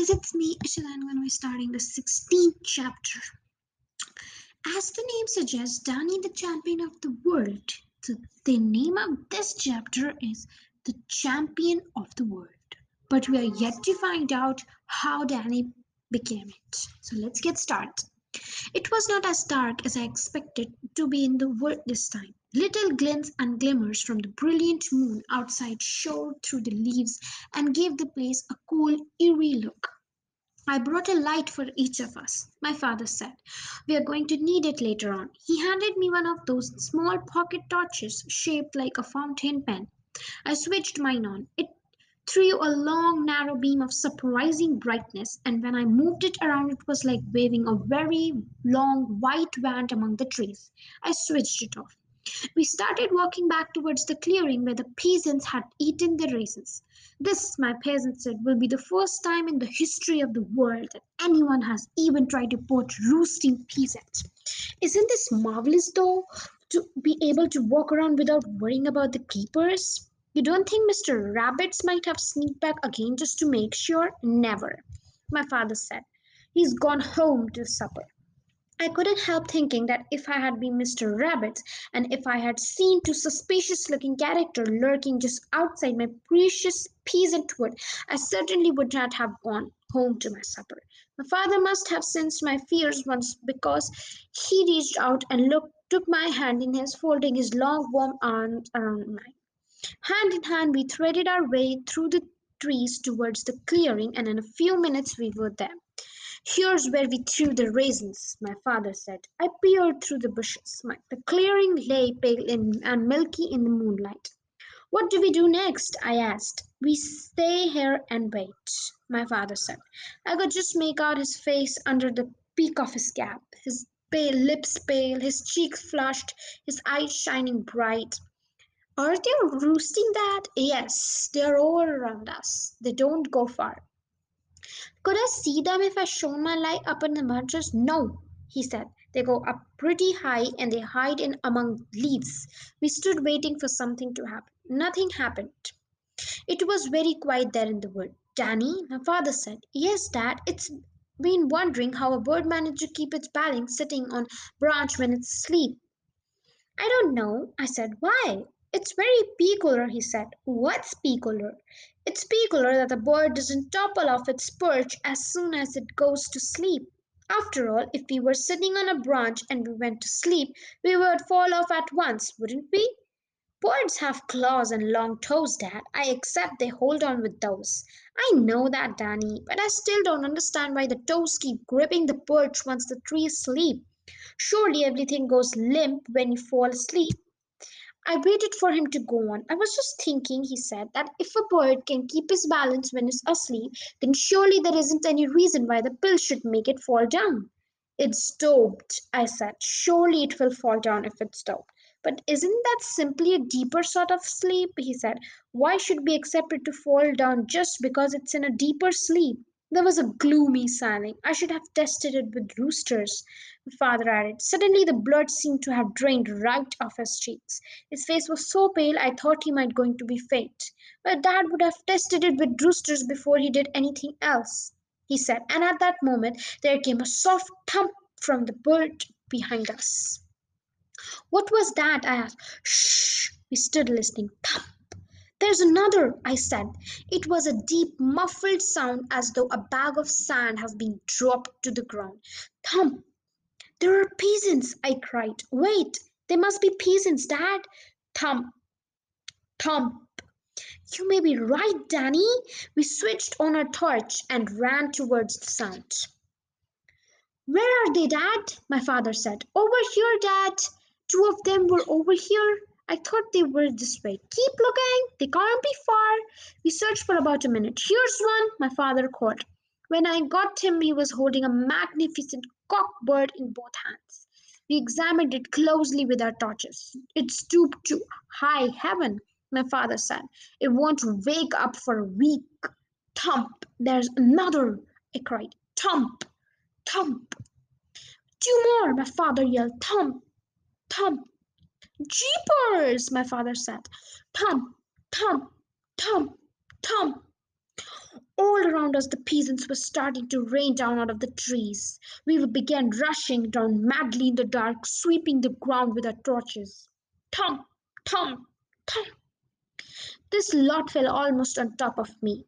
guys, it's me. I'm going to be starting the 16th chapter. As the name suggests, Danny the champion of the world. So the name of this chapter is The Champion of the World. But we are yet to find out how Danny became it. So let's get started. It was not as dark as I expected to be in the wood this time. Little glints and glimmers from the brilliant moon outside showed through the leaves and gave the place a cool, eerie look. I brought a light for each of us, my father said. We are going to need it later on. He handed me one of those small pocket torches shaped like a fountain pen. I switched mine on. It threw a long, narrow beam of surprising brightness, and when I moved it around, it was like waving a very long white wand among the trees. I switched it off. We started walking back towards the clearing where the peasants had eaten the raisins. This, my peasant said, will be the first time in the history of the world that anyone has even tried to poach roosting peasants. Isn't this marvelous, though, to be able to walk around without worrying about the keepers? You don't think Mr. Rabbetts might have sneaked back again just to make sure? Never, my father said. He's gone home to supper. I couldn't help thinking that if I had been Mr. Rabbit, and if I had seen two suspicious looking characters lurking just outside my precious peasant wood, I certainly would not have gone home to my supper. My father must have sensed my fears once because he reached out and looked, took my hand in his, folding his long warm arms around um, mine. Hand in hand, we threaded our way through the trees towards the clearing, and in a few minutes we were there. Here's where we threw the raisins, my father said. I peered through the bushes. The clearing lay pale and milky in the moonlight. What do we do next? I asked. We stay here and wait, my father said. I could just make out his face under the peak of his cap, his pale lips pale, his cheeks flushed, his eyes shining bright. Are they roosting that? Yes, they're all around us. They don't go far. Could I see them if I shone my light up in the branches? No, he said. They go up pretty high and they hide in among leaves. We stood waiting for something to happen. Nothing happened. It was very quiet there in the wood. Danny, my father said. Yes, Dad, it's been wondering how a bird manages to keep its balance sitting on branch when it's asleep. I don't know, I said. Why? It's very peculiar, he said. What's peculiar? It's peculiar that a bird doesn't topple off its perch as soon as it goes to sleep. After all, if we were sitting on a branch and we went to sleep, we would fall off at once, wouldn't we? Birds have claws and long toes, Dad. I accept they hold on with those. I know that, Danny, but I still don't understand why the toes keep gripping the perch once the tree is asleep. Surely everything goes limp when you fall asleep. I waited for him to go on. I was just thinking, he said, that if a bird can keep his balance when it's asleep, then surely there isn't any reason why the pill should make it fall down. It's doped, I said. Surely it will fall down if it's doped. But isn't that simply a deeper sort of sleep? He said. Why should we accept it to fall down just because it's in a deeper sleep? There was a gloomy silence. I should have tested it with roosters, the father added. Suddenly the blood seemed to have drained right off his cheeks. His face was so pale I thought he might going to be faint. But Dad would have tested it with roosters before he did anything else, he said, and at that moment there came a soft thump from the bird behind us. What was that? I asked. Shh! We stood listening. Thump! There's another, I said. It was a deep, muffled sound as though a bag of sand has been dropped to the ground. Thump! There are peasants, I cried. Wait, they must be peasants, Dad. Thump! Thump! You may be right, Danny. We switched on our torch and ran towards the sound. Where are they, Dad? My father said. Over here, Dad. Two of them were over here. I thought they were this way. Keep looking. They can't be far. We searched for about a minute. Here's one, my father called. When I got him, he was holding a magnificent cock bird in both hands. We examined it closely with our torches. It stooped to high heaven, my father said. It won't wake up for a week. Thump! There's another, I cried. Thump! Thump! Two more, my father yelled. Thump! Thump! Jeepers, my father said. Thump, thump, thump, thump. All around us the peasants were starting to rain down out of the trees. We began rushing down madly in the dark, sweeping the ground with our torches. Thump, thump, thump. This lot fell almost on top of me.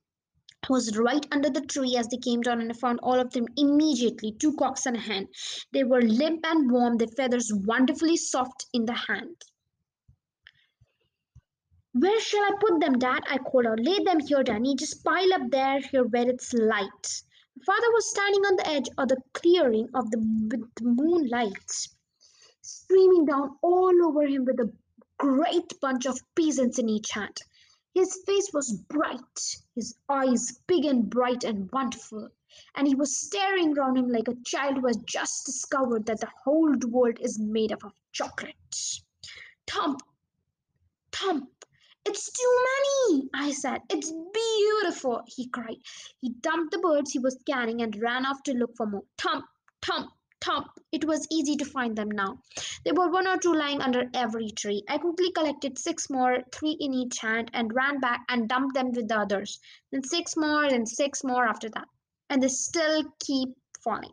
Was right under the tree as they came down, and I found all of them immediately two cocks and a hen. They were limp and warm, their feathers wonderfully soft in the hand. Where shall I put them, Dad? I called out. Lay them here, Danny. Just pile up there here where it's light. Father was standing on the edge of the clearing of the the moonlight streaming down all over him with a great bunch of peasants in each hand. His face was bright, his eyes big and bright and wonderful, and he was staring round him like a child who has just discovered that the whole world is made up of chocolate. Thump, thump, it's too many, I said. It's beautiful, he cried. He dumped the birds he was scanning and ran off to look for more. Thump, thump, thump. It was easy to find them now. There were one or two lying under every tree. I quickly collected six more, three in each hand, and ran back and dumped them with the others. Then six more, then six more after that. And they still keep falling.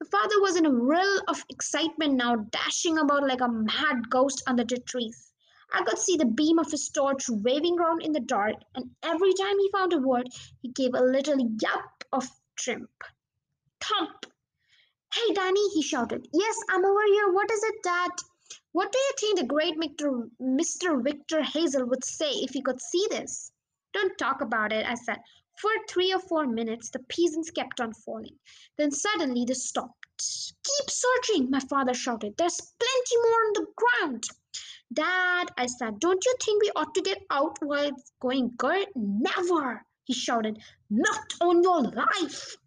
My father was in a whirl of excitement now, dashing about like a mad ghost under the trees. I could see the beam of his torch waving round in the dark, and every time he found a word, he gave a little yelp of triumph. Thump! Hey, Danny, he shouted. Yes, I'm over here. What is it, Dad? What do you think the great Mr. Mr. Victor Hazell would say if he could see this? Don't talk about it, I said. For three or four minutes, the peasants kept on falling. Then suddenly they stopped. Keep searching, my father shouted. There's plenty more on the ground. Dad, I said, don't you think we ought to get out while it's going good? Never, he shouted. Not on your life.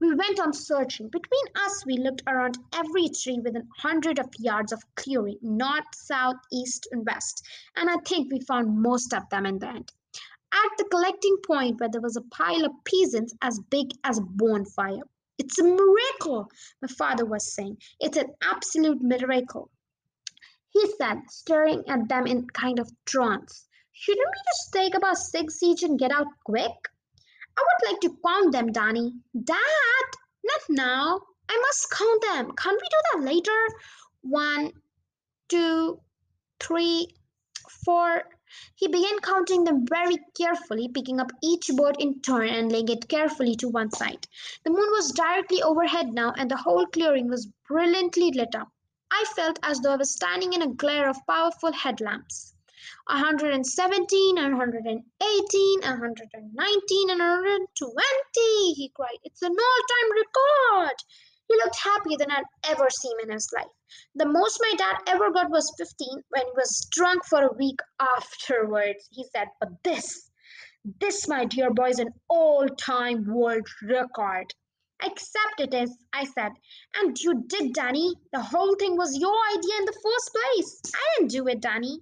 We went on searching. Between us, we looked around every tree within a hundred of yards of clearing, north, south, east, and west, and I think we found most of them in the end. At the collecting point where there was a pile of peasants as big as a bonfire. It's a miracle, my father was saying. It's an absolute miracle. He said, staring at them in kind of trance. Shouldn't we just take about six each and get out quick? I would like to count them, Danny. Dad, not now. I must count them. Can't we do that later? One, two, three, four. He began counting them very carefully, picking up each board in turn and laying it carefully to one side. The moon was directly overhead now, and the whole clearing was brilliantly lit up. I felt as though I was standing in a glare of powerful headlamps. A hundred and seventeen, a hundred and eighteen, a hundred and nineteen, and hundred and twenty, he cried. It's an all-time record. He looked happier than I'd ever seen in his life. The most my dad ever got was 15 when he was drunk for a week afterwards, he said. But this, this, my dear boy, is an all-time world record. Accept it is, I said. And you did, Danny. The whole thing was your idea in the first place. I didn't do it, Danny.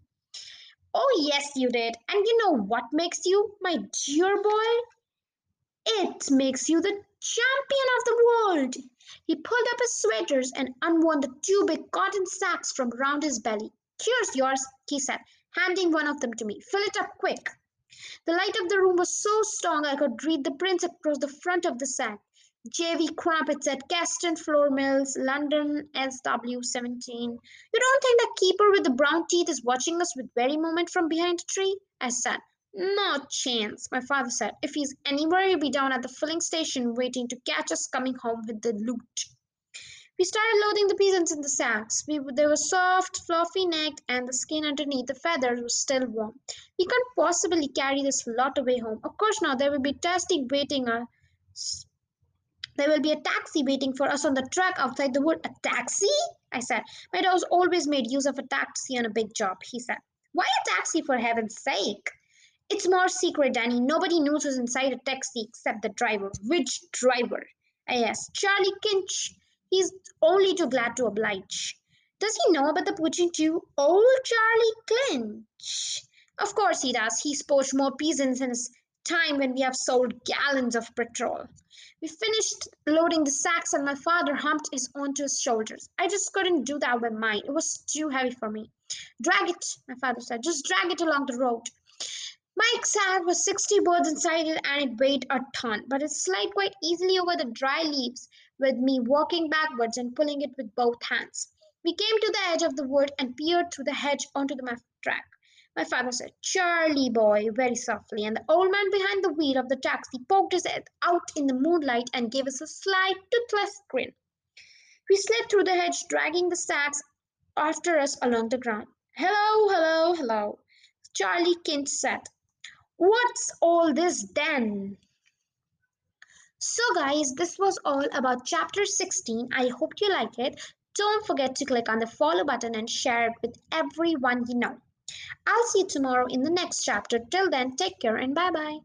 Oh, yes, you did. And you know what makes you, my dear boy? It makes you the champion of the world. He pulled up his sweaters and unwound the two big cotton sacks from round his belly. Here's yours, he said, handing one of them to me. Fill it up quick. The light of the room was so strong I could read the prints across the front of the sack. J.V. Crumpets at Keston Flour Mills, London, SW17. You don't think the keeper with the brown teeth is watching us with very moment from behind a tree? I said. No chance, my father said. If he's anywhere, he'll be down at the filling station waiting to catch us coming home with the loot. We started loading the peasants in the sacks. We, they were soft, fluffy necked, and the skin underneath the feathers was still warm. We couldn't possibly carry this lot away home. Of course, now there will be Tasty waiting us there will be a taxi waiting for us on the track outside the wood. A taxi? I said. My dogs always made use of a taxi on a big job, he said. Why a taxi for heaven's sake? It's more secret, Danny. Nobody knows who's inside a taxi except the driver. Which driver? I asked. Charlie Kinch. He's only too glad to oblige. Does he know about the poaching too? Old Charlie Kinch. Of course he does. He's poached more peasants in his time when we have sold gallons of petrol. We finished loading the sacks and my father humped his onto his shoulders. I just couldn't do that with mine. It was too heavy for me. Drag it, my father said. Just drag it along the road. Mike's sack was sixty birds inside it and it weighed a ton, but it slid quite easily over the dry leaves, with me walking backwards and pulling it with both hands. We came to the edge of the wood and peered through the hedge onto the track. My father said, Charlie boy, very softly, and the old man behind the wheel of the taxi poked his head out in the moonlight and gave us a sly, toothless grin. We slid through the hedge, dragging the sacks after us along the ground. Hello, hello, hello, Charlie Kinch said. What's all this then? So, guys, this was all about chapter 16. I hope you like it. Don't forget to click on the follow button and share it with everyone you know. I'll see you tomorrow in the next chapter. Till then, take care and bye bye.